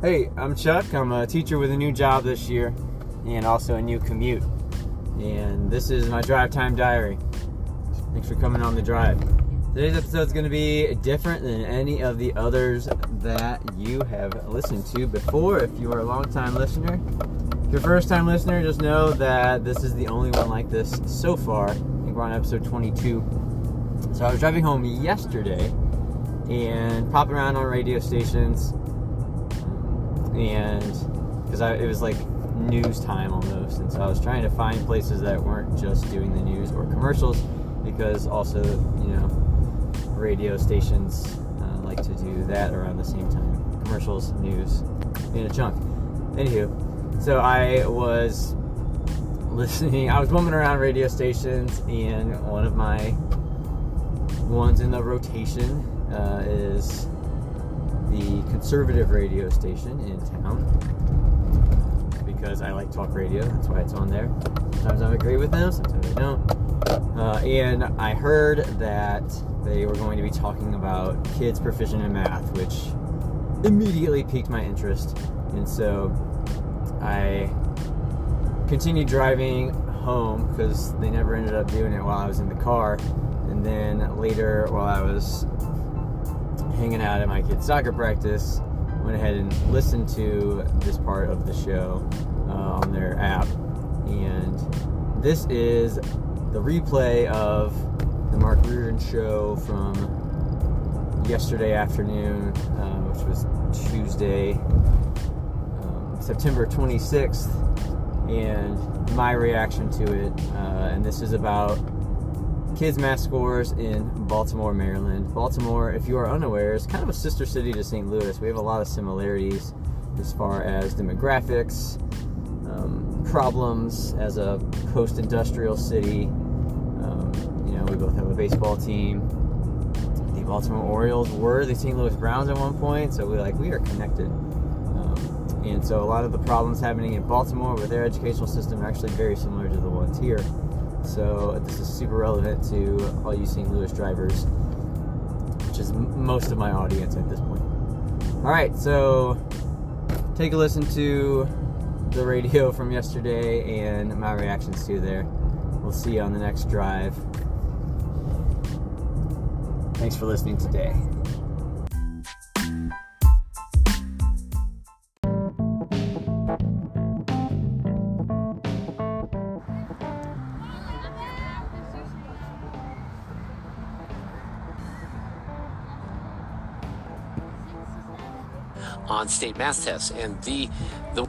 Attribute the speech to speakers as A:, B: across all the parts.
A: Hey, I'm Chuck. I'm a teacher with a new job this year and also a new commute. And this is my drive time diary. Thanks for coming on the drive. Today's episode is going to be different than any of the others that you have listened to before. If you are a long time listener, if you're a first time listener, just know that this is the only one like this so far. I think we're on episode 22. So I was driving home yesterday and popping around on radio stations and because it was like news time almost and so i was trying to find places that weren't just doing the news or commercials because also you know radio stations uh, like to do that around the same time. Commercials news in a chunk. Anywho so i was listening i was bumming around radio stations and one of my ones in the rotation uh, is the conservative radio station in town because I like talk radio. That's why it's on there. Sometimes I agree with them, sometimes I don't. Uh, and I heard that they were going to be talking about kids proficient in math, which immediately piqued my interest. And so I continued driving home because they never ended up doing it while I was in the car. And then later, while I was hanging out at my kid's soccer practice, went ahead and listened to this part of the show uh, on their app. And this is the replay of the Mark Reardon show from yesterday afternoon, uh, which was Tuesday, um, September 26th, and my reaction to it. Uh, and this is about kids math scores in Baltimore, Maryland. Baltimore, if you are unaware, is kind of a sister city to St. Louis. We have a lot of similarities as far as demographics, um, problems as a post-industrial city. Um, you know, we both have a baseball team. The Baltimore Orioles were the St. Louis Browns at one point, so we like we are connected. Um, and so a lot of the problems happening in Baltimore with their educational system are actually very similar to the ones here. So this is super relevant to all you St. Louis drivers, which is most of my audience at this point. All right, so take a listen to the radio from yesterday and my reactions to there. We'll see you on the next drive. Thanks for listening today.
B: On state math tests. And the the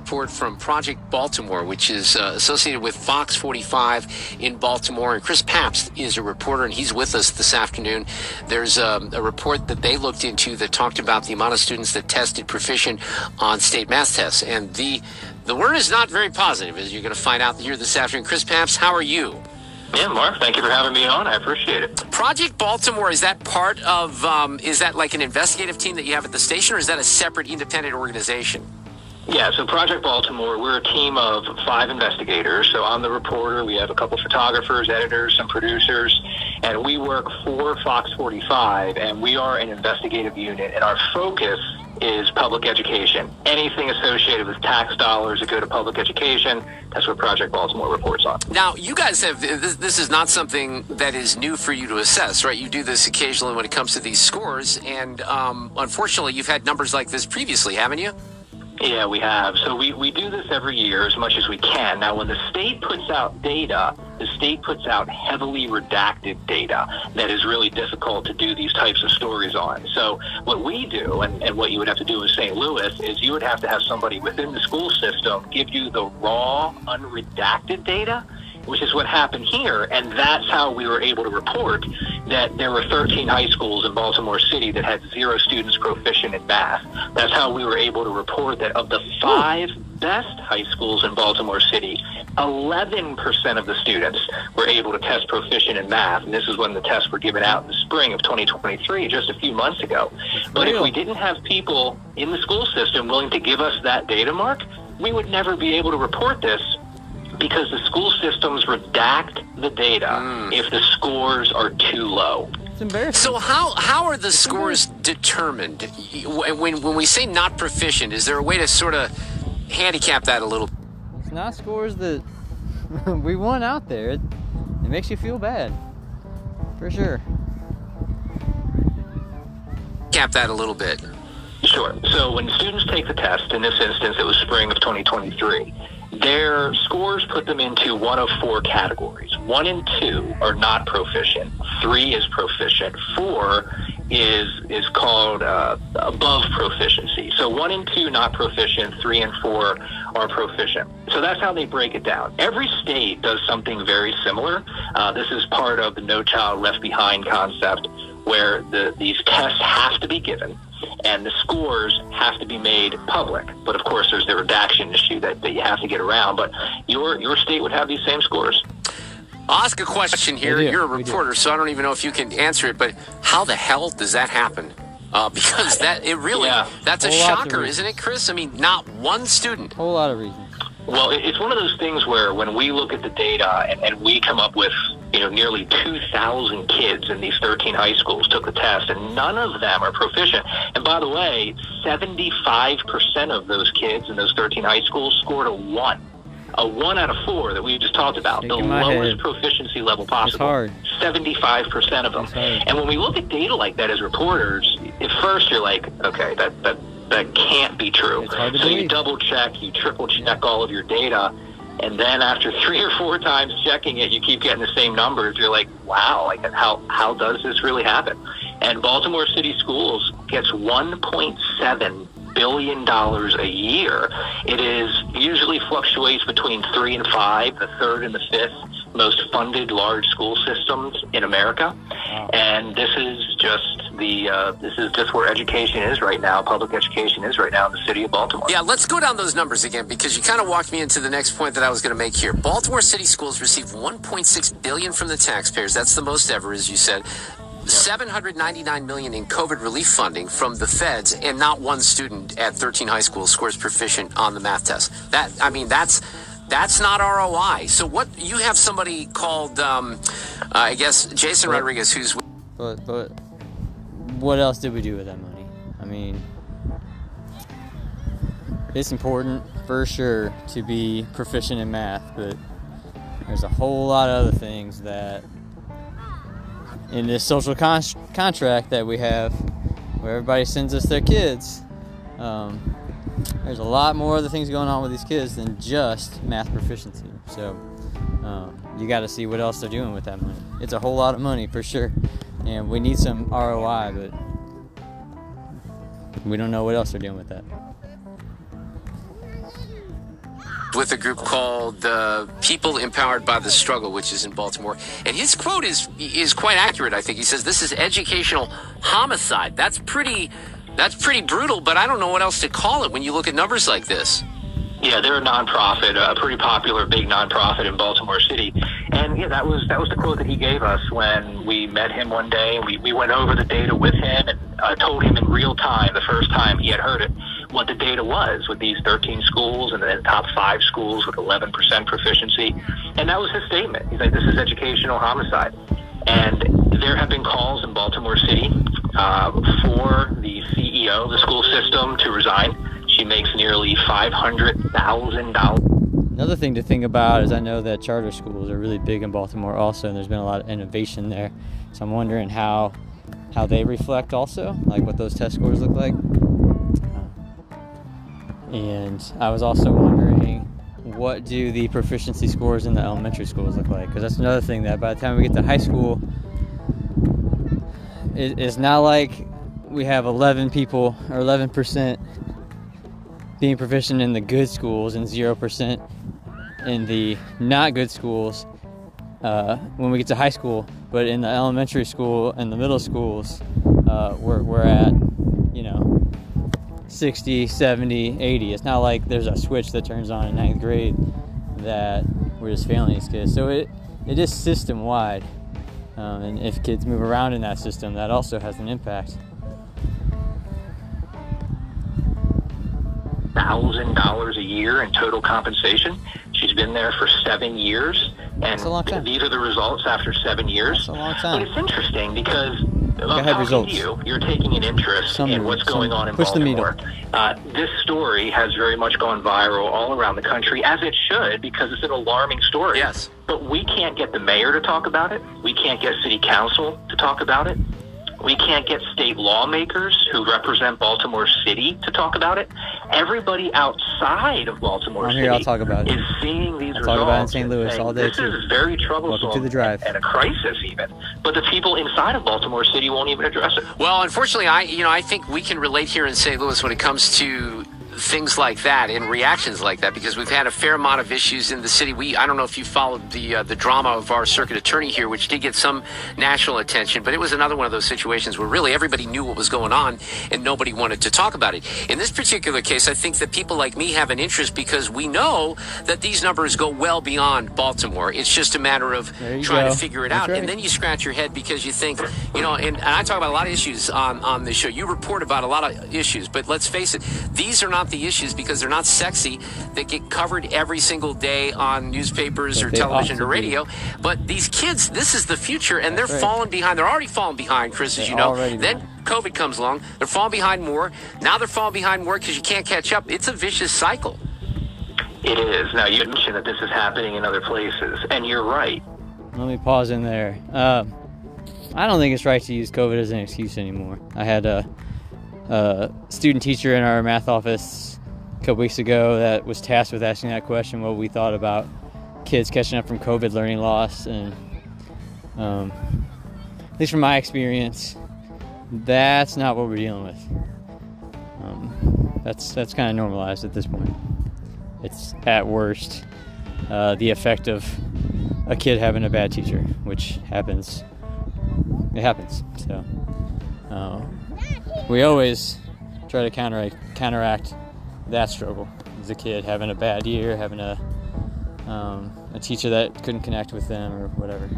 B: report from Project Baltimore, which is uh, associated with Fox 45 in Baltimore. And Chris Papst is a reporter, and he's with us this afternoon. There's um, a report that they looked into that talked about the amount of students that tested proficient on state math tests. And the the word is not very positive, as you're going to find out here this afternoon. Chris Papst, how are you?
C: Yeah, Mark, thank you for having me on. I appreciate it.
B: Project Baltimore, is that part of, um, is that like an investigative team that you have at the station, or is that a separate independent organization?
C: Yeah, so Project Baltimore, we're a team of five investigators. So I'm the reporter. We have a couple photographers, editors, some producers, and we work for Fox 45, and we are an investigative unit. And our focus is public education. Anything associated with tax dollars that go to public education, that's what Project Baltimore reports on.
B: Now, you guys have, this, this is not something that is new for you to assess, right? You do this occasionally when it comes to these scores, and um, unfortunately, you've had numbers like this previously, haven't you?
C: Yeah, we have. So we, we do this every year as much as we can. Now, when the state puts out data, the state puts out heavily redacted data that is really difficult to do these types of stories on. So what we do, and, and what you would have to do in St. Louis, is you would have to have somebody within the school system give you the raw, unredacted data which is what happened here. And that's how we were able to report that there were 13 high schools in Baltimore City that had zero students proficient in math. That's how we were able to report that of the hmm. five best high schools in Baltimore City, 11% of the students were able to test proficient in math. And this is when the tests were given out in the spring of 2023, just a few months ago. But if we didn't have people in the school system willing to give us that data, Mark, we would never be able to report this because the school systems redact the data
B: Mm.
C: if the scores are too low.
A: It's embarrassing.
B: So how how are the scores determined? When, when we say not proficient, is there a way to sort of handicap that a little?
A: It's not scores that we want out there. It, it makes you feel bad, for sure.
B: Cap that a little bit.
C: Sure. So when students take the test, in this instance, it was spring of 2023, their scores put them into one of four categories. One and two are not proficient. Three is proficient. Four is is called uh, above proficiency. So one and two not proficient. Three and four are proficient. So that's how they break it down. Every state does something very similar. Uh, this is part of the No Child Left Behind concept, where the, these tests have to be given and the scores have to be made public. But of course, there's the redaction issue that, that you have to get around. But your your state would have these same scores.
B: I'll ask a question here. You're a reporter, so I don't even know if you can answer it. But how the hell does that happen? Uh, because that it really
C: Yeah.
B: that's a
A: Whole lots of
B: shocker, isn't it, Chris? I mean, not one student.
A: A Whole lot of reasons.
C: Well, it's one of those things where when we look at the data and, and we come up with, you know, nearly 2,000 kids in these 13 high schools took the test, and none of them are proficient. And by the way, 75% of those kids in those 13 high schools scored a one. A one out of four that we just talked about, the
A: Shaking
C: lowest
A: head.
C: proficiency level possible.
A: hard.
C: 75% of them. And when we look at data like that as reporters, at first you're like, okay, that, that, that can't be true.
A: It's hard to
C: so you double check, you triple check all of your data, and then after three or four times checking it, you keep getting the same numbers. You're like, wow, like how how does this really happen? And Baltimore City Schools gets 1.7 billion dollars a year. It is usually fluctuates between three and five, the third and the fifth most funded large school systems in America. And this is just the uh, this is just where education is right now. Public education is right now in the city of Baltimore.
B: Yeah, let's go down those numbers again because you kind of walked me into the next point that I was going to make here. Baltimore City Schools received 1.6 billion from the taxpayers. That's the most ever, as you said. 799 million in COVID relief funding from the feds, and not one student at 13 high schools scores proficient on the math test. That I mean, that's that's not ROI. So what you have somebody called, um, uh, I guess, Jason Rodriguez, who's
A: But but what else did we do with that money? I mean, it's important for sure to be proficient in math, but there's a whole lot of other things that in this social con- contract that we have, where everybody sends us their kids. Um, there's a lot more other things going on with these kids than just math proficiency. So um, you got to see what else they're doing with that money. It's a whole lot of money for sure, and we need some ROI, but we don't know what else they're doing with that.
B: with a group called uh, People Empowered by the Struggle, which is in Baltimore. And his quote is is quite accurate. I think he says this is educational homicide. That's pretty. That's pretty brutal, but I don't know what else to call it when you look at numbers like this.
C: Yeah, they're a nonprofit, a pretty popular big nonprofit in Baltimore City. And yeah, that was that was the quote that he gave us when we met him one day. We we went over the data with him and uh, told him in real time, the first time he had heard it, what the data was with these 13 schools and then top five schools with 11% proficiency. And that was his statement. He's like, "This is educational homicide." And there have been calls in Baltimore City uh, for the CEO of the school system to resign. She makes nearly five hundred thousand dollars.
A: Another thing to think about is I know that charter schools are really big in Baltimore also, and there's been a lot of innovation there. So I'm wondering how how they reflect also, like what those test scores look like. And I was also wondering what do the proficiency scores in the elementary schools look like? Because that's another thing that by the time we get to high school, it, it's not like we have 11 people or 11 percent being proficient in the good schools and 0% in the not good schools uh, when we get to high school. But in the elementary school and the middle schools, uh, we're, we're at, you know, 60, 70, 80. It's not like there's a switch that turns on in ninth grade that we're just failing these kids. So it, it is system wide. Um, and if kids move around in that system, that also has an impact.
C: Thousand dollars a year in total compensation. She's been there for seven years, and
A: That's a long time.
C: these are the results after seven years.
A: That's a long time.
C: But it's interesting because I'm
D: have results.
C: to you. You're taking an interest
D: Some-
C: in what's going on in
D: push the needle.
C: Baltimore. Uh, this story has very much gone viral all around the country, as it should, because it's an alarming story.
B: Yes.
C: But we can't get the mayor to talk about it. We can't get city council to talk about it. We can't get state lawmakers who represent Baltimore City to talk about it. Everybody outside of Baltimore
D: I'm
C: City
D: here, I'll talk about it.
C: is seeing these
D: I'll
C: results.
D: talk about it in St. Louis
C: saying,
D: all day,
C: This
D: too.
C: is very troublesome
D: Welcome to the drive.
C: and a crisis even. But the people inside of Baltimore City won't even address it.
B: Well, unfortunately, I you know I think we can relate here in St. Louis when it comes to things like that and reactions like that because we've had a fair amount of issues in the city. We I don't know if you followed the uh, the drama of our circuit attorney here, which did get some national attention, but it was another one of those situations where really everybody knew what was going on and nobody wanted to talk about it. In this particular case, I think that people like me have an interest because we know that these numbers go well beyond Baltimore. It's just a matter of trying
D: go.
B: to figure it
D: That's
B: out,
D: right.
B: and then you scratch your head because you think, you know, and, and I talk about a lot of issues on, on this show. You report about a lot of issues, but let's face it, these are not the issues because they're not sexy that get covered every single day on newspapers
D: But
B: or television
D: ought to
B: or
D: be.
B: radio. But these kids, this is the future, and they're
D: right.
B: falling behind. They're already falling behind, Chris, as
D: They're
B: you know.
D: already
B: Then COVID comes along, they're falling behind more. Now they're falling behind more because you can't catch up. It's a vicious cycle.
C: It is. Now, you mentioned that this is happening in other places, and you're right.
D: Let me pause in there. Um, I don't think it's right to use COVID as an excuse anymore. I had a, a student teacher in our math office a couple weeks ago that was tasked with asking that question what we thought about kids catching up from COVID learning loss. And um, at least from my experience, that's not what we're dealing with. Um, that's that's kind of normalized at this point. It's at worst uh, the effect of a kid having a bad teacher, which happens. It happens. So we always try to counteract counteract that struggle. As a kid having a bad year, having a um, a teacher that couldn't connect with them or whatever.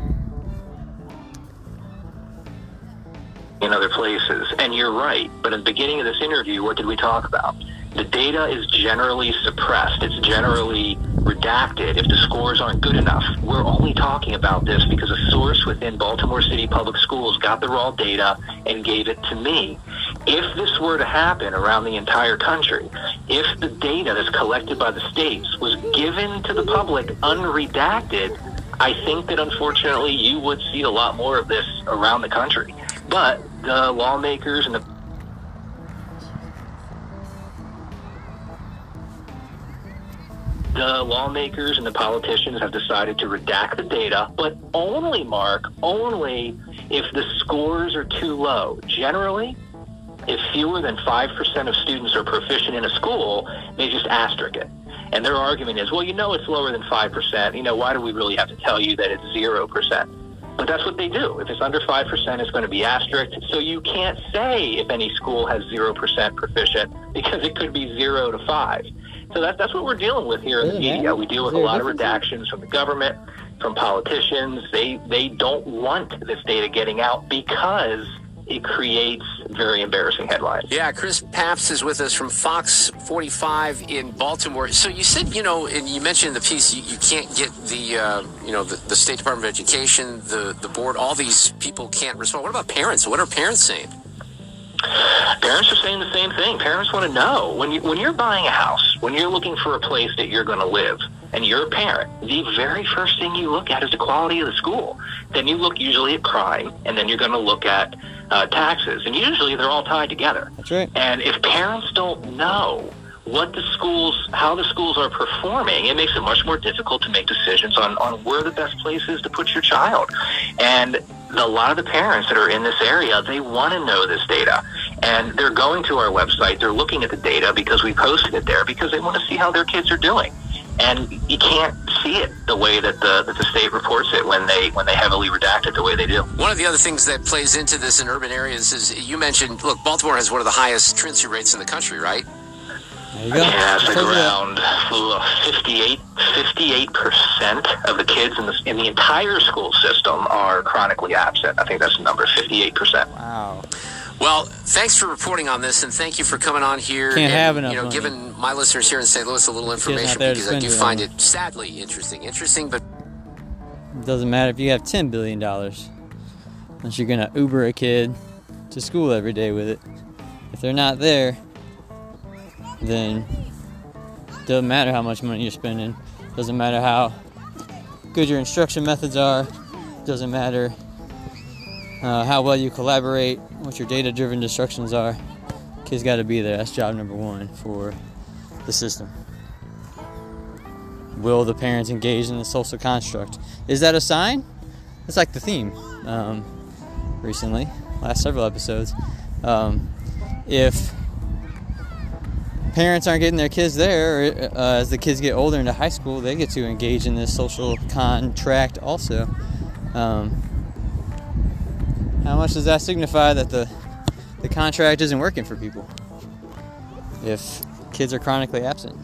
C: in other places. And you're right. But at the beginning of this interview, what did we talk about? The data is generally suppressed. It's generally redacted if the scores aren't good enough. We're only talking about this because a source within Baltimore City Public Schools got the raw data and gave it to me. If this were to happen around the entire country, if the data that's collected by the states was given to the public unredacted, I think that unfortunately you would see a lot more of this around the country. But the lawmakers and the the lawmakers and the politicians have decided to redact the data, but only, Mark, only if the scores are too low. Generally, if fewer than 5% of students are proficient in a school, they just asterisk it. And their argument is, well, you know it's lower than 5%. You know, why do we really have to tell you that it's 0%? But that's what they do. If it's under 5%, it's going to be asterisked. So you can't say if any school has 0% proficient because it could be 0 to 5. So that, that's what we're dealing with here in the media. We deal with a lot of redactions from the government, from politicians. They, they don't want this data getting out because it creates very embarrassing headlines.
B: Yeah, Chris Papst is with us from Fox 45 in Baltimore. So you said, you know, and you mentioned in the piece, you, you can't get the, uh, you know, the, the State Department of Education, the, the board, all these people can't respond. What about parents? What are parents saying?
C: Parents are saying the same thing. Parents want to know when you when you're buying a house, when you're looking for a place that you're going to live, and you're a parent, the very first thing you look at is the quality of the school. Then you look usually at crime, and then you're going to look at uh, taxes, and usually they're all tied together.
D: That's right.
C: And if parents don't know what the schools, how the schools are performing, it makes it much more difficult to make decisions on, on where the best place is to put your child. And a lot of the parents that are in this area, they want to know this data. And they're going to our website, they're looking at the data because we posted it there because they want to see how their kids are doing. And you can't see it the way that the, that the state reports it when they when they heavily redact it the way they do.
B: One of the other things that plays into this in urban areas is you mentioned, look, Baltimore has one of the highest truancy rates in the country, right?
D: There you go.
C: Yeah, it's
D: I
C: like
D: told you that.
C: around uh, 58, 58% of the kids in the, in the entire school system are chronically absent. I think that's the number, 58%.
D: Wow.
B: Well, thanks for reporting on this, and thank you for coming on here.
D: Can't
B: and,
D: have enough
B: You know,
D: money.
B: giving my listeners here in St. Louis a little information because I do find it sadly interesting. Interesting, but
D: It doesn't matter if you have ten billion dollars, unless you're gonna Uber a kid
A: to school every day with it. If they're not there, then it doesn't matter how much money you're spending. It Doesn't matter how good your instruction methods are. It Doesn't matter uh, how well you collaborate, what your data-driven instructions are. Kids got to be there. That's job number one for the system. Will the parents engage in the social construct? Is that a sign? It's like the theme um, recently, last several episodes. Um, if parents aren't getting their kids there, uh, as the kids get older into high school, they get to engage in this social contract also. Um, how much does that signify that the the contract isn't working for people if kids are chronically absent?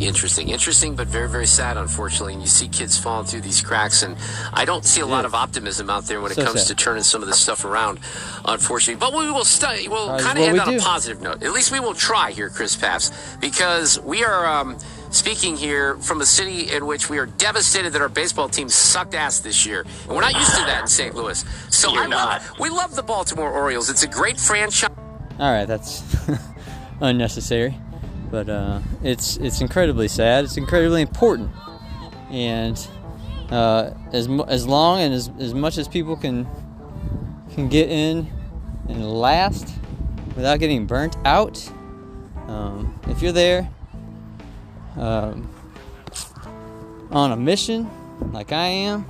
B: Interesting, interesting, but very, very sad, unfortunately. And you see kids falling through these cracks, and I don't see a lot of optimism out there when it comes
A: sad.
B: to turning some of this stuff around, unfortunately. But we will study. We'll
A: Uh,
B: kind of
A: we
B: end on
A: do.
B: a positive note. At least we will try here, Chris Papst, because we are um, speaking here from a city in which we are devastated that our baseball team sucked ass this year, and we're not used to that in St. Louis. So
C: You're
B: I
C: not.
B: love, we love the Baltimore Orioles. It's a great franchise.
A: All right, that's unnecessary, but uh, it's it's incredibly sad. It's incredibly important, and uh, as as long and as, as much as people can can get in and last without getting burnt out, um, if you're there um, on a mission like I am,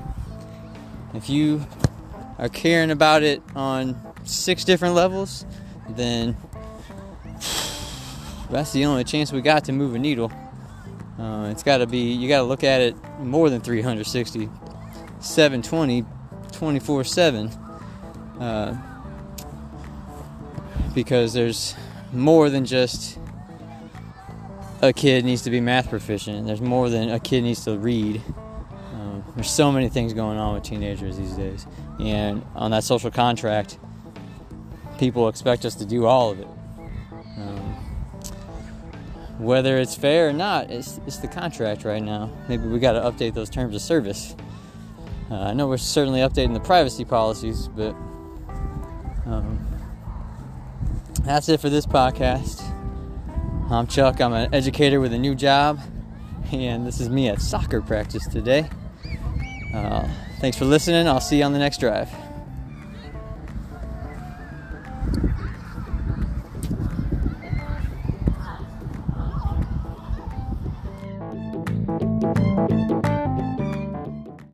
A: if you are caring about it on six different levels, then that's the only chance we got to move a needle. Uh, it's got to be, you got to look at it more than 360, 720, 24 7. Uh, because there's more than just a kid needs to be math proficient. There's more than a kid needs to read. Um, there's so many things going on with teenagers these days. And on that social contract, people expect us to do all of it. Um, whether it's fair or not, it's, it's the contract right now. Maybe we got to update those terms of service. Uh, I know we're certainly updating the privacy policies, but um, that's it for this podcast. I'm Chuck. I'm an educator with a new job, and this is me at soccer practice today. Uh, thanks for listening. I'll see you on the next drive.